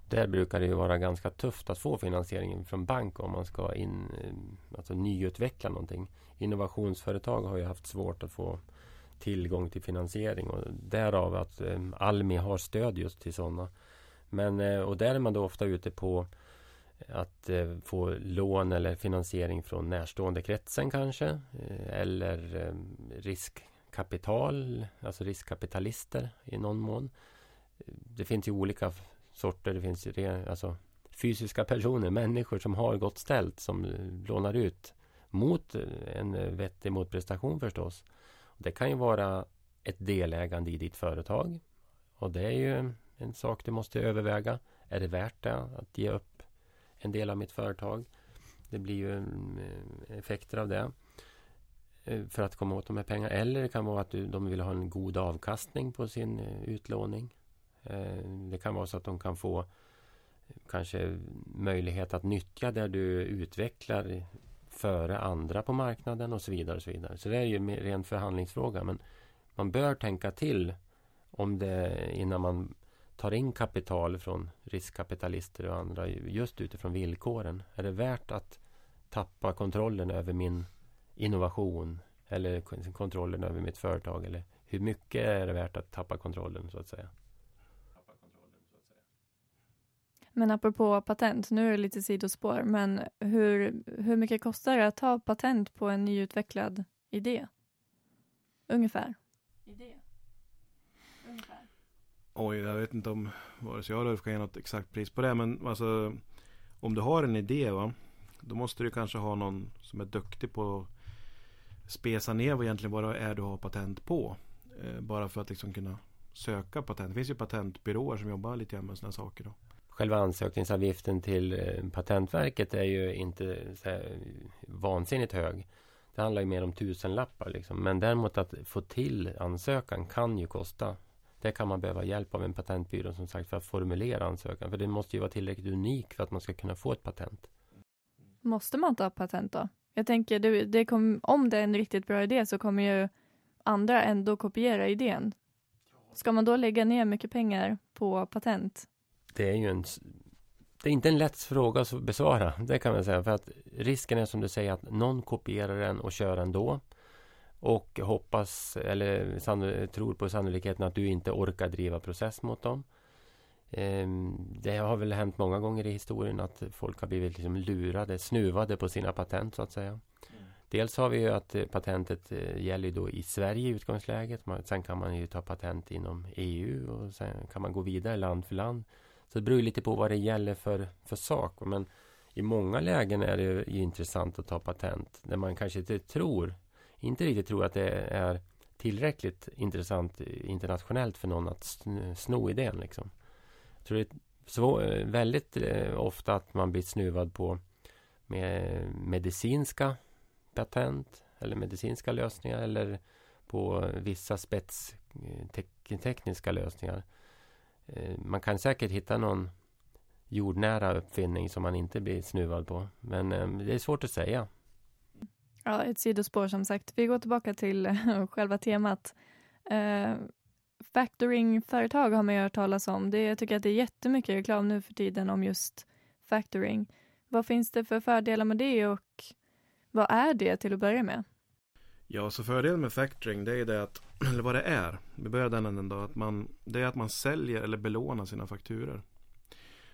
Där brukar det ju vara ganska tufft att få finansiering från bank om man ska in, eh, alltså nyutveckla någonting. Innovationsföretag har ju haft svårt att få tillgång till finansiering och därav att eh, Almi har stöd just till sådana. Men, eh, och där är man då ofta ute på att eh, få lån eller finansiering från närstående kretsen kanske. Eh, eller eh, riskkapital, alltså riskkapitalister i någon mån. Det finns ju olika sorter. Det finns alltså fysiska personer, människor som har gott ställt som lånar ut mot en vettig motprestation förstås. Det kan ju vara ett delägande i ditt företag. Och det är ju en sak du måste överväga. Är det värt det att ge upp en del av mitt företag. Det blir ju eh, effekter av det eh, för att komma åt de här pengarna. Eller det kan vara att de vill ha en god avkastning på sin eh, utlåning. Det kan vara så att de kan få kanske möjlighet att nyttja det du utvecklar före andra på marknaden och så vidare. Och så, vidare. så det är ju en ren förhandlingsfråga. Men man bör tänka till om det innan man tar in kapital från riskkapitalister och andra just utifrån villkoren. Är det värt att tappa kontrollen över min innovation eller kontrollen över mitt företag? Eller hur mycket är det värt att tappa kontrollen så att säga? Men apropå patent, nu är det lite sidospår, men hur, hur mycket kostar det att ta patent på en nyutvecklad idé? Ungefär. Idé. Oj, jag vet inte om vare sig jag eller Ulf kan ge något exakt pris på det. Men alltså, om du har en idé, va, då måste du kanske ha någon som är duktig på att spesa ner vad egentligen vad det är du har patent på. Eh, bara för att liksom kunna söka patent. Det finns ju patentbyråer som jobbar lite grann med sådana saker. Då. Själva ansökningsavgiften till eh, Patentverket är ju inte så här, vansinnigt hög. Det handlar ju mer om tusenlappar liksom. Men däremot att få till ansökan kan ju kosta. Det kan man behöva hjälp av en patentbyrå som sagt för att formulera ansökan. För det måste ju vara tillräckligt unik för att man ska kunna få ett patent. Måste man ha patent då? Jag tänker, det, det kom, om det är en riktigt bra idé så kommer ju andra ändå kopiera idén. Ska man då lägga ner mycket pengar på patent? Det är ju en det är inte en lätt fråga att besvara, det kan man säga. För att risken är som du säger att någon kopierar den och kör ändå. Och hoppas, eller tror på sannolikheten att du inte orkar driva process mot dem. Ehm, det har väl hänt många gånger i historien att folk har blivit liksom lurade, snuvade på sina patent så att säga. Mm. Dels har vi ju att eh, patentet eh, gäller då i Sverige i utgångsläget. Sen kan man ju ta patent inom EU och sen kan man gå vidare land för land. Så det beror lite på vad det gäller för, för sak. Men i många lägen är det ju intressant att ta patent. Där man kanske inte tror, inte riktigt tror att det är tillräckligt intressant internationellt för någon att sno idén. Liksom. Jag tror det är svår, väldigt eh, ofta att man blir snuvad på med medicinska patent eller medicinska lösningar eller på vissa spetstekniska eh, lösningar. Eh, man kan säkert hitta någon jordnära uppfinning som man inte blir snuvad på. Men det är svårt att säga. Ja, ett sidospår som sagt. Vi går tillbaka till själva temat. Uh, factoringföretag har man ju hört talas om. Det, jag tycker att det är jättemycket reklam nu för tiden om just factoring. Vad finns det för fördelar med det och vad är det till att börja med? Ja, så fördelen med factoring det är det att, eller vad det är, vi börjar den änden då, att man, det är att man säljer eller belånar sina fakturer.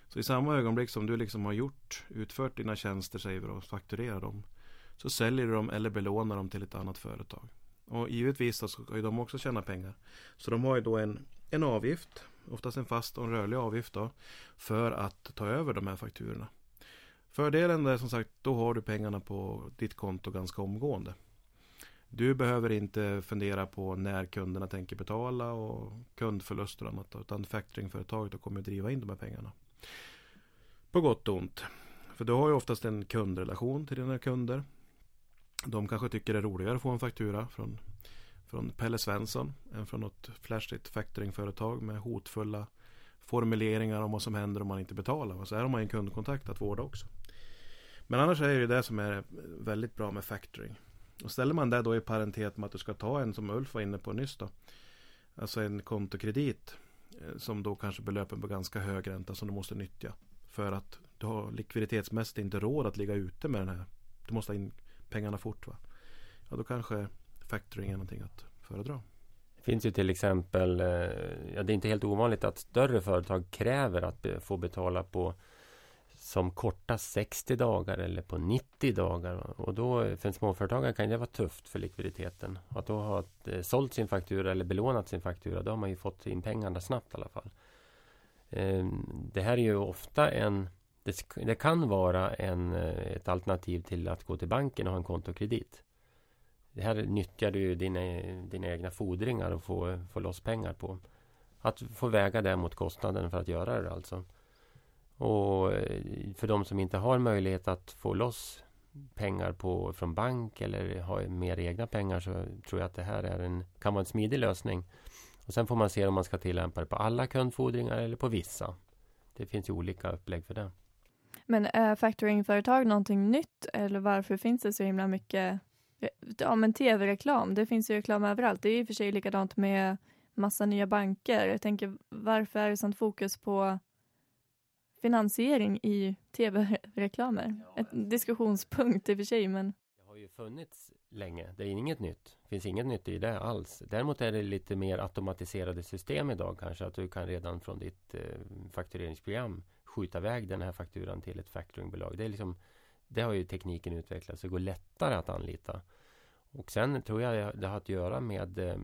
Så i samma ögonblick som du liksom har gjort, utfört dina tjänster säger vi då, och fakturerar dem, så säljer du dem eller belånar dem till ett annat företag. Och givetvis så ska ju de också tjäna pengar. Så de har ju då en, en avgift, oftast en fast och en rörlig avgift då, för att ta över de här fakturorna. Fördelen är som sagt, då har du pengarna på ditt konto ganska omgående. Du behöver inte fundera på när kunderna tänker betala och kundförluster och annat. Utan factoringföretaget kommer att driva in de här pengarna. På gott och ont. För du har ju oftast en kundrelation till dina kunder. De kanske tycker det är roligare att få en faktura från, från Pelle Svensson än från något flashigt factoringföretag med hotfulla formuleringar om vad som händer om man inte betalar. Så så är man en kundkontakt att vårda också. Men annars är det det som är väldigt bra med factoring. Och ställer man det då i parentes med att du ska ta en som Ulf var inne på nyss då. Alltså en kontokredit. Eh, som då kanske belöper på ganska hög ränta som du måste nyttja. För att du har likviditetsmässigt inte råd att ligga ute med den här. Du måste ha in pengarna fort va. Ja då kanske factoring är någonting att föredra. Det finns ju till exempel, eh, ja, det är inte helt ovanligt att större företag kräver att få betala på som korta 60 dagar eller på 90 dagar. Och då för en småföretagare kan det vara tufft för likviditeten. Att då ha eh, sålt sin faktura eller belånat sin faktura, då har man ju fått in pengarna snabbt i alla fall. Ehm, det här är ju ofta en det, det, kan vara en, eh, ett alternativ till att gå till banken och ha en kontokredit. Det här nyttjar du dina, dina egna fordringar och få, få loss pengar på. Att få väga det mot kostnaden för att göra det alltså. Och eh, för de som inte har möjlighet att få loss pengar på, från bank eller ha mer egna pengar så tror jag att det här är en, kan vara en smidig lösning. Och Sen får man se om man ska tillämpa det på alla kundfordringar eller på vissa. Det finns ju olika upplägg för det. Men är factoringföretag någonting nytt eller varför finns det så himla mycket ja, men tv-reklam? Det finns ju reklam överallt. Det är i och för sig likadant med massa nya banker. Jag tänker varför är det sånt fokus på finansiering i tv-reklamer. Ja, Ett diskussionspunkt i och för sig, men... Det har ju funnits länge. Det är inget nytt. Det finns inget nytt i det alls. Däremot är det lite mer automatiserade system idag kanske. Att du kan redan från ditt eh, faktureringsprogram skjuta iväg den här fakturan till ett factoringbolag. Det, är liksom, det har ju tekniken utvecklats, det går lättare att anlita. Och sen tror jag det har att göra med eh,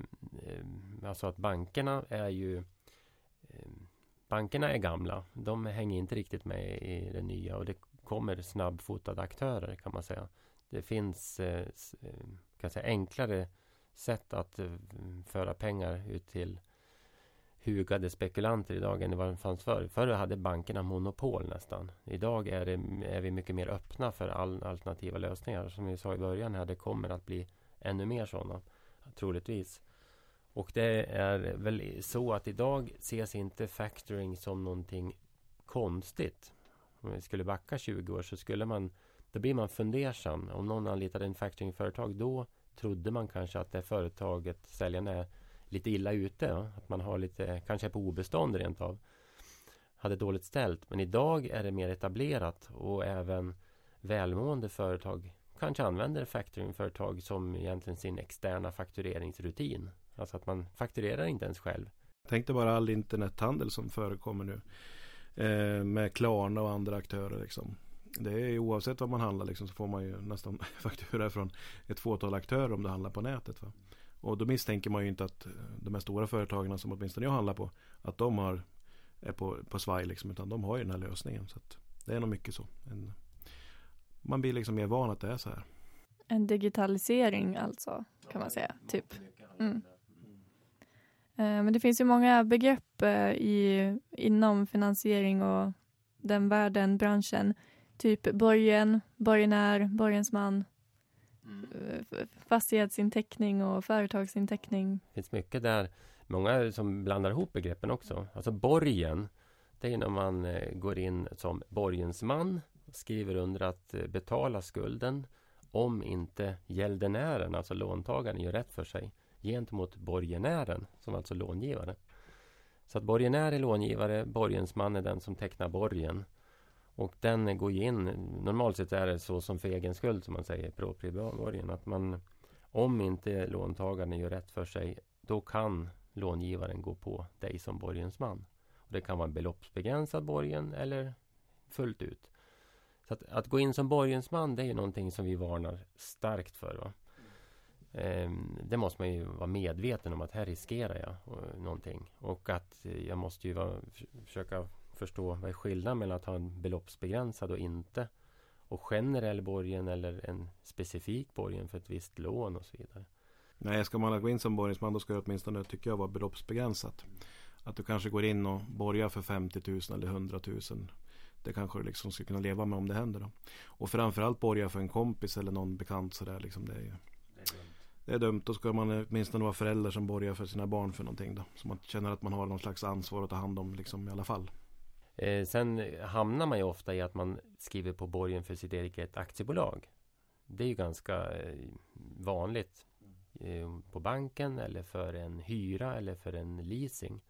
alltså att bankerna är ju eh, Bankerna är gamla. De hänger inte riktigt med i det nya och det kommer snabbfotade aktörer kan man säga. Det finns eh, ehm, kan säga, enklare sätt att eh, föra pengar ut till hugade spekulanter idag än vad det fanns förr. Förr hade bankerna monopol nästan. Idag är, det, är vi mycket mer öppna för all, alternativa lösningar. Som vi sa i början här, det kommer att bli ännu mer sådana. Troligtvis. Och det är väl så att idag ses inte factoring som någonting konstigt. Om vi skulle backa 20 år så skulle man Då blir man fundersam. Om någon anlitade en factoringföretag då trodde man kanske att det företaget, säljaren är lite illa ute. Att man har lite, kanske är på obestånd rent av. Hade dåligt ställt. Men idag är det mer etablerat och även välmående företag kanske använder factoringföretag som egentligen sin externa faktureringsrutin. Alltså att man fakturerar inte ens själv. Tänk dig bara all internethandel som förekommer nu. Eh, med Klarna och andra aktörer liksom. Det är oavsett vad man handlar liksom, så får man ju nästan faktura från ett fåtal aktörer om du handlar på nätet. Va? Och då misstänker man ju inte att de här stora företagen som åtminstone jag handlar på att de har, är på, på svaj liksom, utan de har ju den här lösningen. Så det är nog mycket så. En, man blir liksom mer van att det är så här. En digitalisering alltså, kan man säga. Typ. Mm. Eh, men det finns ju många begrepp eh, i, inom finansiering och den världen, branschen. Typ borgen, borgenär, borgensman, mm. Fastighetsinteckning och företagsinteckning. Det finns mycket där. Många som blandar ihop begreppen också. Alltså borgen, det är när man eh, går in som borgensman skriver under att eh, betala skulden om inte gäldenären, alltså låntagaren, gör rätt för sig gentemot borgenären, som alltså långivare. Så att borgenär är långivare, borgensman är den som tecknar borgen. Och den går in, normalt sett är det så som för egen skuld som man säger, proprieborgen, att man om inte låntagaren gör rätt för sig, då kan långivaren gå på dig som borgensman. Och det kan vara en beloppsbegränsad borgen eller fullt ut. Så att, att, gå in som borgensman det är någonting som vi varnar starkt för. Va? Ehm, det måste man ju vara medveten om att här riskerar jag eh, någonting. Och att eh, jag måste ju vara, försöka förstå vad är skillnaden mellan att ha en beloppsbegränsad och inte. Och generell borgen eller en specifik borgen för ett visst lån och så vidare. Nej, ska man gå in som borgensman då ska det åtminstone, tycker jag, vara beloppsbegränsat. Att du kanske går in och borgar för 50 000 eller 100 000 det kanske du liksom ska kunna leva med om det händer då. Och framförallt borga för en kompis eller någon bekant sådär liksom. Det är, ju, det är dumt. Då ska man åtminstone vara förälder som borgar för sina barn för någonting då. Så man känner att man har någon slags ansvar att ta hand om liksom i alla fall. Eh, sen hamnar man ju ofta i att man skriver på borgen för sitt eget aktiebolag. Det är ju ganska eh, vanligt eh, på banken eller för en hyra eller för en leasing.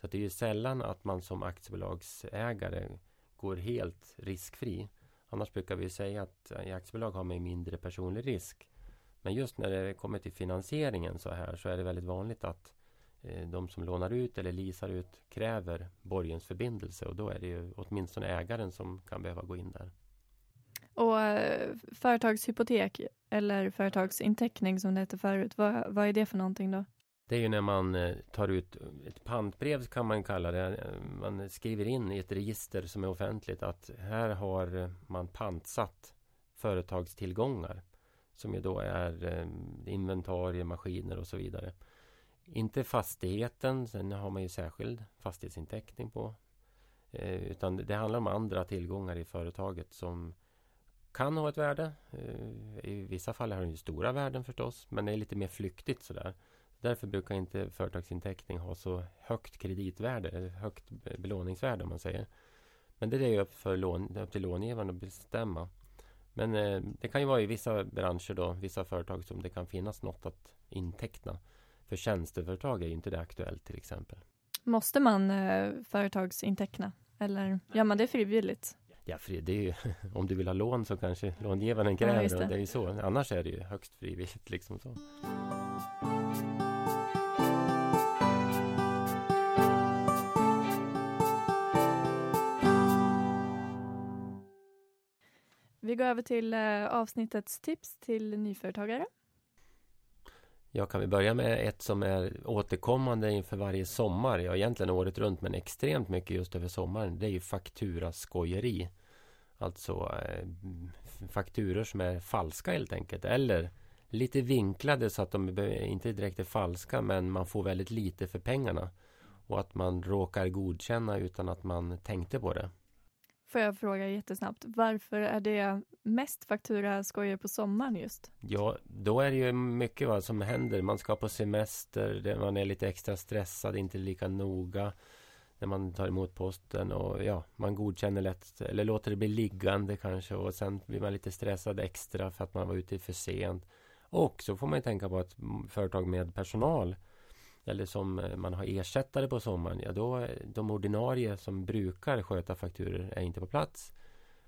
Så det är ju sällan att man som aktiebolagsägare går helt riskfri. Annars brukar vi säga att eh, i aktiebolag har man mindre personlig risk. Men just när det kommer till finansieringen så här så är det väldigt vanligt att eh, de som lånar ut eller leasar ut kräver borgensförbindelse och då är det ju åtminstone ägaren som kan behöva gå in där. Och eh, företagshypotek eller företagsinteckning som det hette förut, vad, vad är det för någonting då? Det är ju när man eh, tar ut ett pantbrev kan man kalla det. Man skriver in i ett register som är offentligt att här har man pantsatt företagstillgångar. Som ju då är eh, inventarier, maskiner och så vidare. Inte fastigheten, sen har man ju särskild fastighetsinteckning på. Eh, utan det handlar om andra tillgångar i företaget som kan ha ett värde. Eh, I vissa fall har den stora värden förstås, men det är lite mer flyktigt sådär. Därför brukar inte företagsinteckning ha så högt kreditvärde, eh, högt belåningsvärde om man säger. Men det är ju upp, för lån, upp till långivaren att bestämma. Men eh, det kan ju vara i vissa branscher då, vissa företag som det kan finnas något att inteckna. För tjänsteföretag är ju inte det aktuellt till exempel. Måste man eh, företagsinteckna eller gör ja, man det frivilligt? Ja, det är ju, om du vill ha lån så kanske långivaren kräver ja, det. det. är ju så. Annars är det ju högst frivilligt liksom så. Vi går över till eh, avsnittets tips till nyföretagare. Ja, kan vi börja med ett som är återkommande inför varje sommar, ja egentligen året runt men extremt mycket just över sommaren. Det är ju fakturaskojeri. Alltså eh, fakturor som är falska helt enkelt. Eller lite vinklade så att de inte direkt är falska men man får väldigt lite för pengarna. Och att man råkar godkänna utan att man tänkte på det. Får jag fråga jättesnabbt, varför är det mest fakturaskojor på sommaren just? Ja, då är det ju mycket vad som händer. Man ska på semester, man är lite extra stressad, inte lika noga när man tar emot posten och ja, man godkänner lätt eller låter det bli liggande kanske och sen blir man lite stressad extra för att man var ute för sent. Och så får man tänka på att företag med personal eller som eh, man har ersättare på sommaren, ja då de ordinarie som brukar sköta fakturer är inte på plats.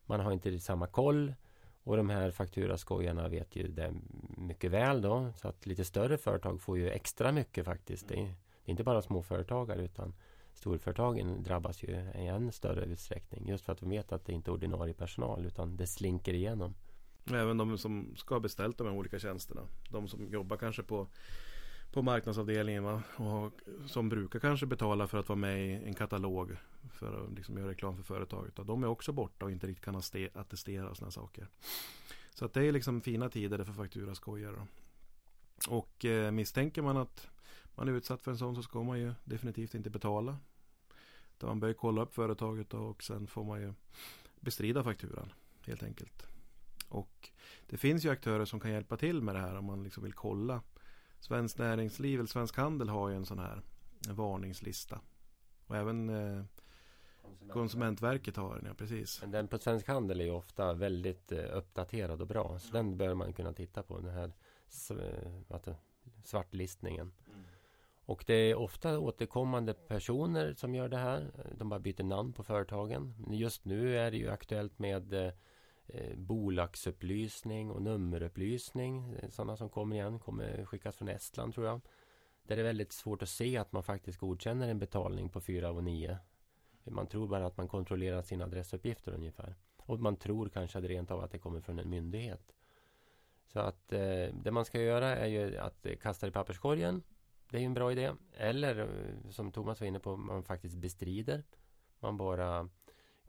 Man har inte samma koll och de här fakturaskojarna vet ju det mycket väl då. Så att lite större företag får ju extra mycket faktiskt. Det är, det är inte bara småföretagare utan storföretagen drabbas ju i än större utsträckning. Just för att de vet att det inte är ordinarie personal utan det slinker igenom. Även de som ska ha beställt de här olika tjänsterna. De som jobbar kanske på på marknadsavdelningen va? och som brukar kanske betala för att vara med i en katalog för att liksom göra reklam för företaget. Och de är också borta och inte riktigt kan attestera sådana saker. Så att det är liksom fina tider för fakturaskojare. Och eh, misstänker man att man är utsatt för en sån så ska man ju definitivt inte betala. Utan man bör kolla upp företaget och sen får man ju bestrida fakturan helt enkelt. Och det finns ju aktörer som kan hjälpa till med det här om man liksom vill kolla Svenskt Näringsliv eller Svensk Handel har ju en sån här en varningslista. Och även eh, Konsumentverket har den, ja precis. Men den på Svensk Handel är ju ofta väldigt eh, uppdaterad och bra. Så den bör man kunna titta på. Den här eh, svartlistningen. Mm. Och det är ofta återkommande personer som gör det här. De bara byter namn på företagen. Just nu är det ju aktuellt med eh, bolagsupplysning och nummerupplysning. Eh, sådana som kommer igen, kommer skickas från Estland tror jag. Där det är väldigt svårt att se att man faktiskt godkänner en betalning på 4 och 9. Man tror bara att man kontrollerar sina adressuppgifter ungefär. Och man tror kanske rent av att det kommer från en myndighet. Så att eh, det man ska göra är ju att kasta det i papperskorgen. Det är ju en bra idé. Eller eh, som Thomas var inne på, man faktiskt bestrider. Man bara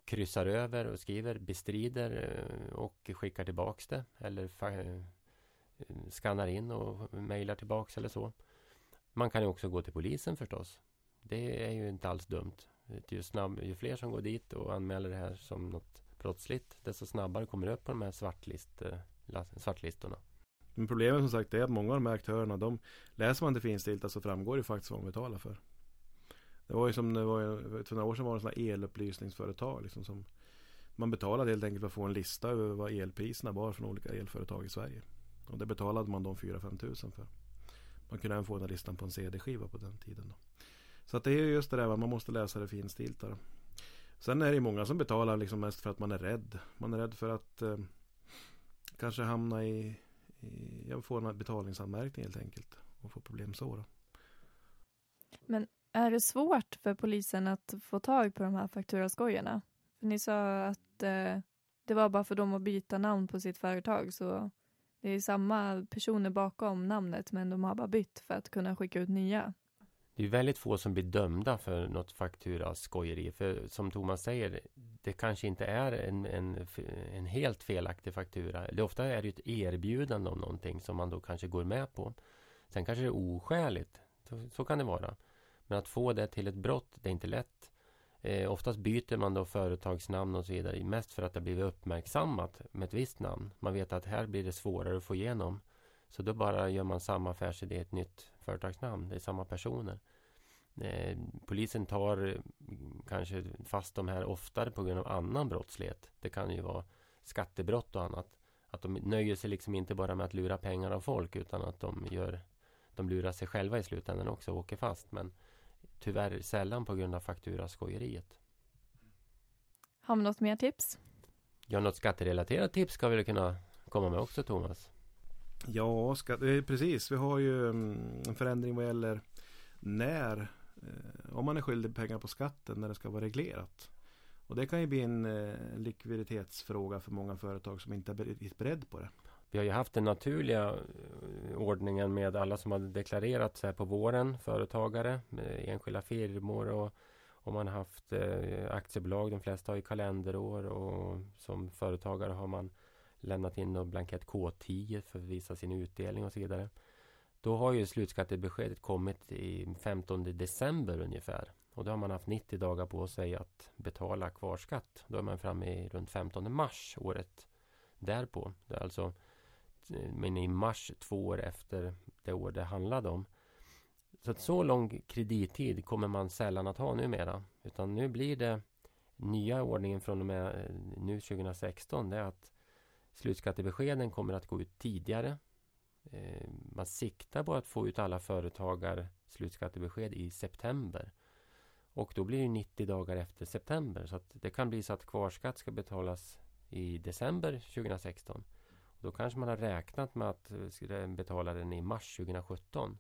kryssar över och skriver bestrider eh, och skickar tillbaks det eller eh, skannar in och mejlar tillbaks eller så. Man kan ju också gå till polisen förstås. Det är ju inte alls dumt. Ju, snabb, ju fler som går dit och anmäler det här som något brottsligt desto snabbare kommer det upp på de här svartlist, eh, svartlistorna. Men problemet som sagt är att många av de här aktörerna de läser man det finstilta så framgår det faktiskt vad de betalar för. Det var ju som det var för några år sedan var det sådana elupplysningsföretag liksom som man betalade helt enkelt för att få en lista över vad elpriserna var från olika elföretag i Sverige. Och det betalade man de 4-5 tusen för. Man kunde även få den här listan på en CD-skiva på den tiden. Då. Så att det är just det där man måste läsa det finstilt. Sen är det många som betalar liksom mest för att man är rädd. Man är rädd för att eh, kanske hamna i, i jag får en betalningsanmärkning helt enkelt. Och få problem så. Då. Men är det svårt för polisen att få tag på de här fakturaskojarna? För ni sa att eh, det var bara för dem att byta namn på sitt företag så det är samma personer bakom namnet men de har bara bytt för att kunna skicka ut nya. Det är väldigt få som blir dömda för något fakturaskojeri. För som Thomas säger, det kanske inte är en, en, en helt felaktig faktura. Det ofta är det ett erbjudande om någonting som man då kanske går med på. Sen kanske det är oskäligt. Så, så kan det vara. Men att få det till ett brott, det är inte lätt. Eh, oftast byter man då företagsnamn och så vidare. Mest för att det blivit uppmärksammat med ett visst namn. Man vet att här blir det svårare att få igenom. Så då bara gör man samma affärsidé ett nytt företagsnamn. Det är samma personer. Eh, polisen tar kanske fast de här oftare på grund av annan brottslighet. Det kan ju vara skattebrott och annat. Att de nöjer sig liksom inte bara med att lura pengar av folk utan att de gör de lurar sig själva i slutändan också och åker fast. Men tyvärr sällan på grund av fakturaskojeriet. Har vi något mer tips? Ja, något skatterelaterat tips ska vi kunna komma med också, Thomas. Ja, skatt, eh, precis. Vi har ju mm, en förändring vad gäller när, eh, om man är skyldig pengar på skatten, när det ska vara reglerat. Och det kan ju bli en eh, likviditetsfråga för många företag som inte är beredd på det. Vi har ju haft den naturliga eh, ordningen med alla som har deklarerat så här på våren, företagare, eh, enskilda firmor och om man haft eh, aktiebolag, de flesta har ju kalenderår och som företagare har man lämnat in en blankett K10 för att visa sin utdelning och så vidare. Då har ju slutskattebeskedet kommit i 15 december ungefär. Och då har man haft 90 dagar på sig att betala kvarskatt. Då är man framme i runt 15 mars året därpå. Det är alltså men i mars två år efter det år det handlade om. Så att så lång kredittid kommer man sällan att ha numera. Utan nu blir det nya ordningen från och med eh, nu 2016. Det är att slutskattebeskeden kommer att gå ut tidigare. Eh, man siktar på att få ut alla företagare slutskattebesked i september. Och då blir det 90 dagar efter september. Så att det kan bli så att kvarskatt ska betalas i december 2016. Då kanske man har räknat med att eh, betala den i mars 2017.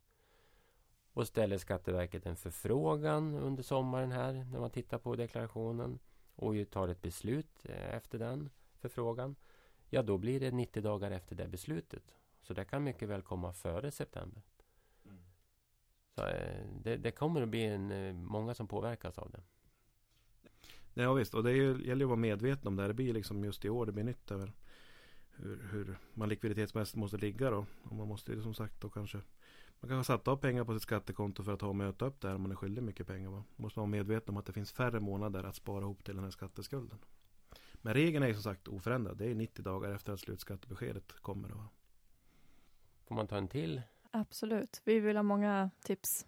Och ställer Skatteverket en förfrågan under sommaren här när man tittar på deklarationen och tar ett beslut eh, efter den förfrågan. Ja, då blir det 90 dagar efter det beslutet. Så det kan mycket väl komma före september. Mm. Så eh, det, det, kommer att bli en, många som påverkas av det. Ja visst, och det gäller ju att vara medveten om det. Det blir liksom just i år det blir nytt. Över hur, hur man likviditetsmässigt måste ligga då. Och man måste som sagt då kanske Man kan ha satt av pengar på sitt skattekonto för att ha och möta upp det här om man är skyldig mycket pengar. Man måste vara medveten om att det finns färre månader att spara ihop till den här skatteskulden. Men regeln är ju som sagt oförändrad. Det är 90 dagar efter att slutskattebeskedet kommer. Då. Får man ta en till? Absolut. Vi vill ha många tips.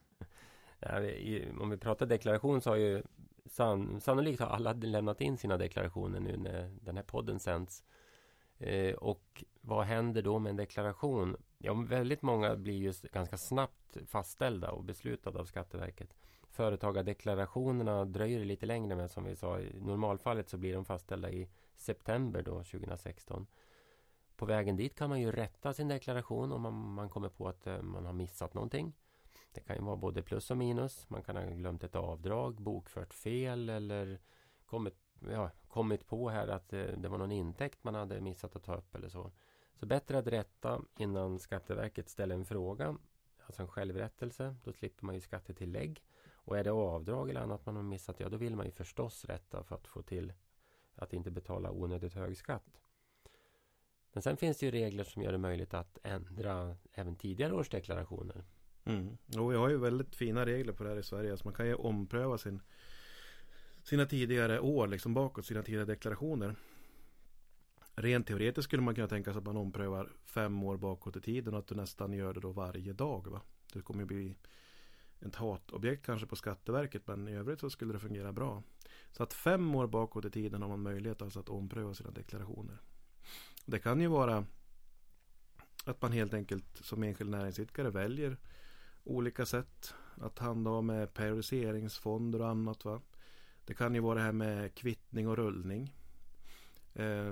Om vi pratar deklaration så har ju san, sannolikt har alla lämnat in sina deklarationer nu när den här podden sänds. Eh, och vad händer då med en deklaration? Ja, väldigt många blir ju ganska snabbt fastställda och beslutade av Skatteverket. Företagardeklarationerna dröjer lite längre men som vi sa. I normalfallet så blir de fastställda i september då 2016. På vägen dit kan man ju rätta sin deklaration om man, man kommer på att eh, man har missat någonting. Det kan ju vara både plus och minus. Man kan ha glömt ett avdrag, bokfört fel eller kommit ja, kommit på här att eh, det var någon intäkt man hade missat att ta upp eller så. Så bättre att rätta innan Skatteverket ställer en fråga. Alltså en självrättelse. Då slipper man ju skattetillägg. Och är det avdrag eller annat man har missat, ja då vill man ju förstås rätta för att få till att inte betala onödigt hög skatt. Men sen finns det ju regler som gör det möjligt att ändra även tidigare års deklarationer. Mm. Och vi har ju väldigt fina regler på det här i Sverige. Så man kan ju ompröva sin sina tidigare år liksom bakåt, sina tidigare deklarationer. Rent teoretiskt skulle man kunna tänka sig att man omprövar fem år bakåt i tiden och att du nästan gör det då varje dag. Va? Det kommer ju bli ett hatobjekt kanske på Skatteverket men i övrigt så skulle det fungera bra. Så att fem år bakåt i tiden har man möjlighet alltså att ompröva sina deklarationer. Det kan ju vara att man helt enkelt som enskild näringsidkare väljer olika sätt att handla med periodiseringsfonder och annat. Va? Det kan ju vara det här med kvittning och rullning. Eh,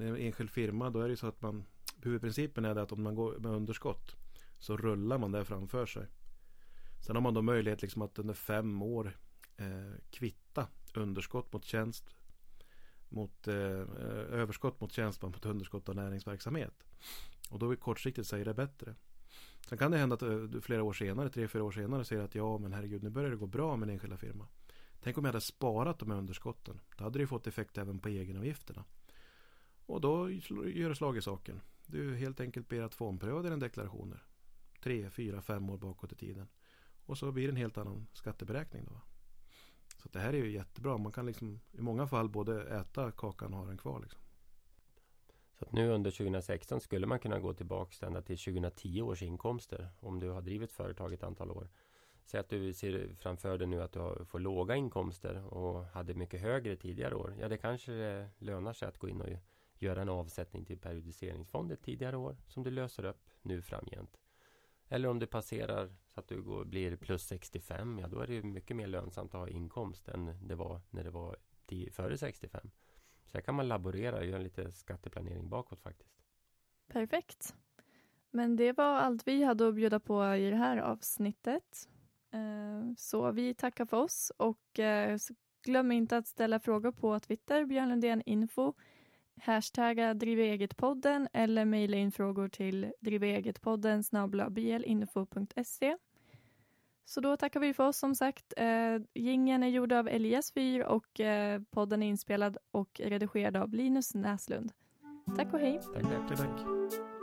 en enskild firma då är det ju så att man Huvudprincipen är det att om man går med underskott Så rullar man det framför sig. Sen har man då möjlighet liksom att under fem år eh, kvitta underskott mot tjänst mot eh, överskott mot tjänst mot underskott av näringsverksamhet. Och då kortsiktigt säger det bättre. Sen kan det hända att du flera år senare, tre, fyra år senare säger att ja men herregud nu börjar det gå bra med en enskilda firma. Tänk om jag hade sparat de här underskotten. Då hade det fått effekt även på egenavgifterna. Och då gör det slag i saken. Du helt enkelt ber att få ompröva dina deklarationer. Tre, fyra, fem år bakåt i tiden. Och så blir det en helt annan skatteberäkning då. Så det här är ju jättebra. Man kan liksom i många fall både äta kakan och ha den kvar. Liksom. Så att nu under 2016 skulle man kunna gå tillbaka ända till 2010 års inkomster om du har drivit företag ett antal år. Säg att du ser framför dig nu att du får låga inkomster och hade mycket högre tidigare år. Ja, det kanske lönar sig att gå in och göra en avsättning till periodiseringsfond tidigare år som du löser upp nu framgent. Eller om du passerar så att du går, blir plus 65, ja då är det mycket mer lönsamt att ha inkomst än det var när det var före 65. Så här kan man laborera och göra lite skatteplanering bakåt faktiskt. Perfekt. Men det var allt vi hade att bjuda på i det här avsnittet. Eh, så vi tackar för oss och eh, Glöm inte att ställa frågor på Twitter, Björn Lundén info, hashtagga driveegetpodden eller mejla in frågor till driveegetpodden blinfo.se. Så då tackar vi för oss som sagt. Eh, gingen är gjord av Elias Fyr och eh, podden är inspelad och redigerad av Linus Näslund. Tack och hej! Tack, tack. tack.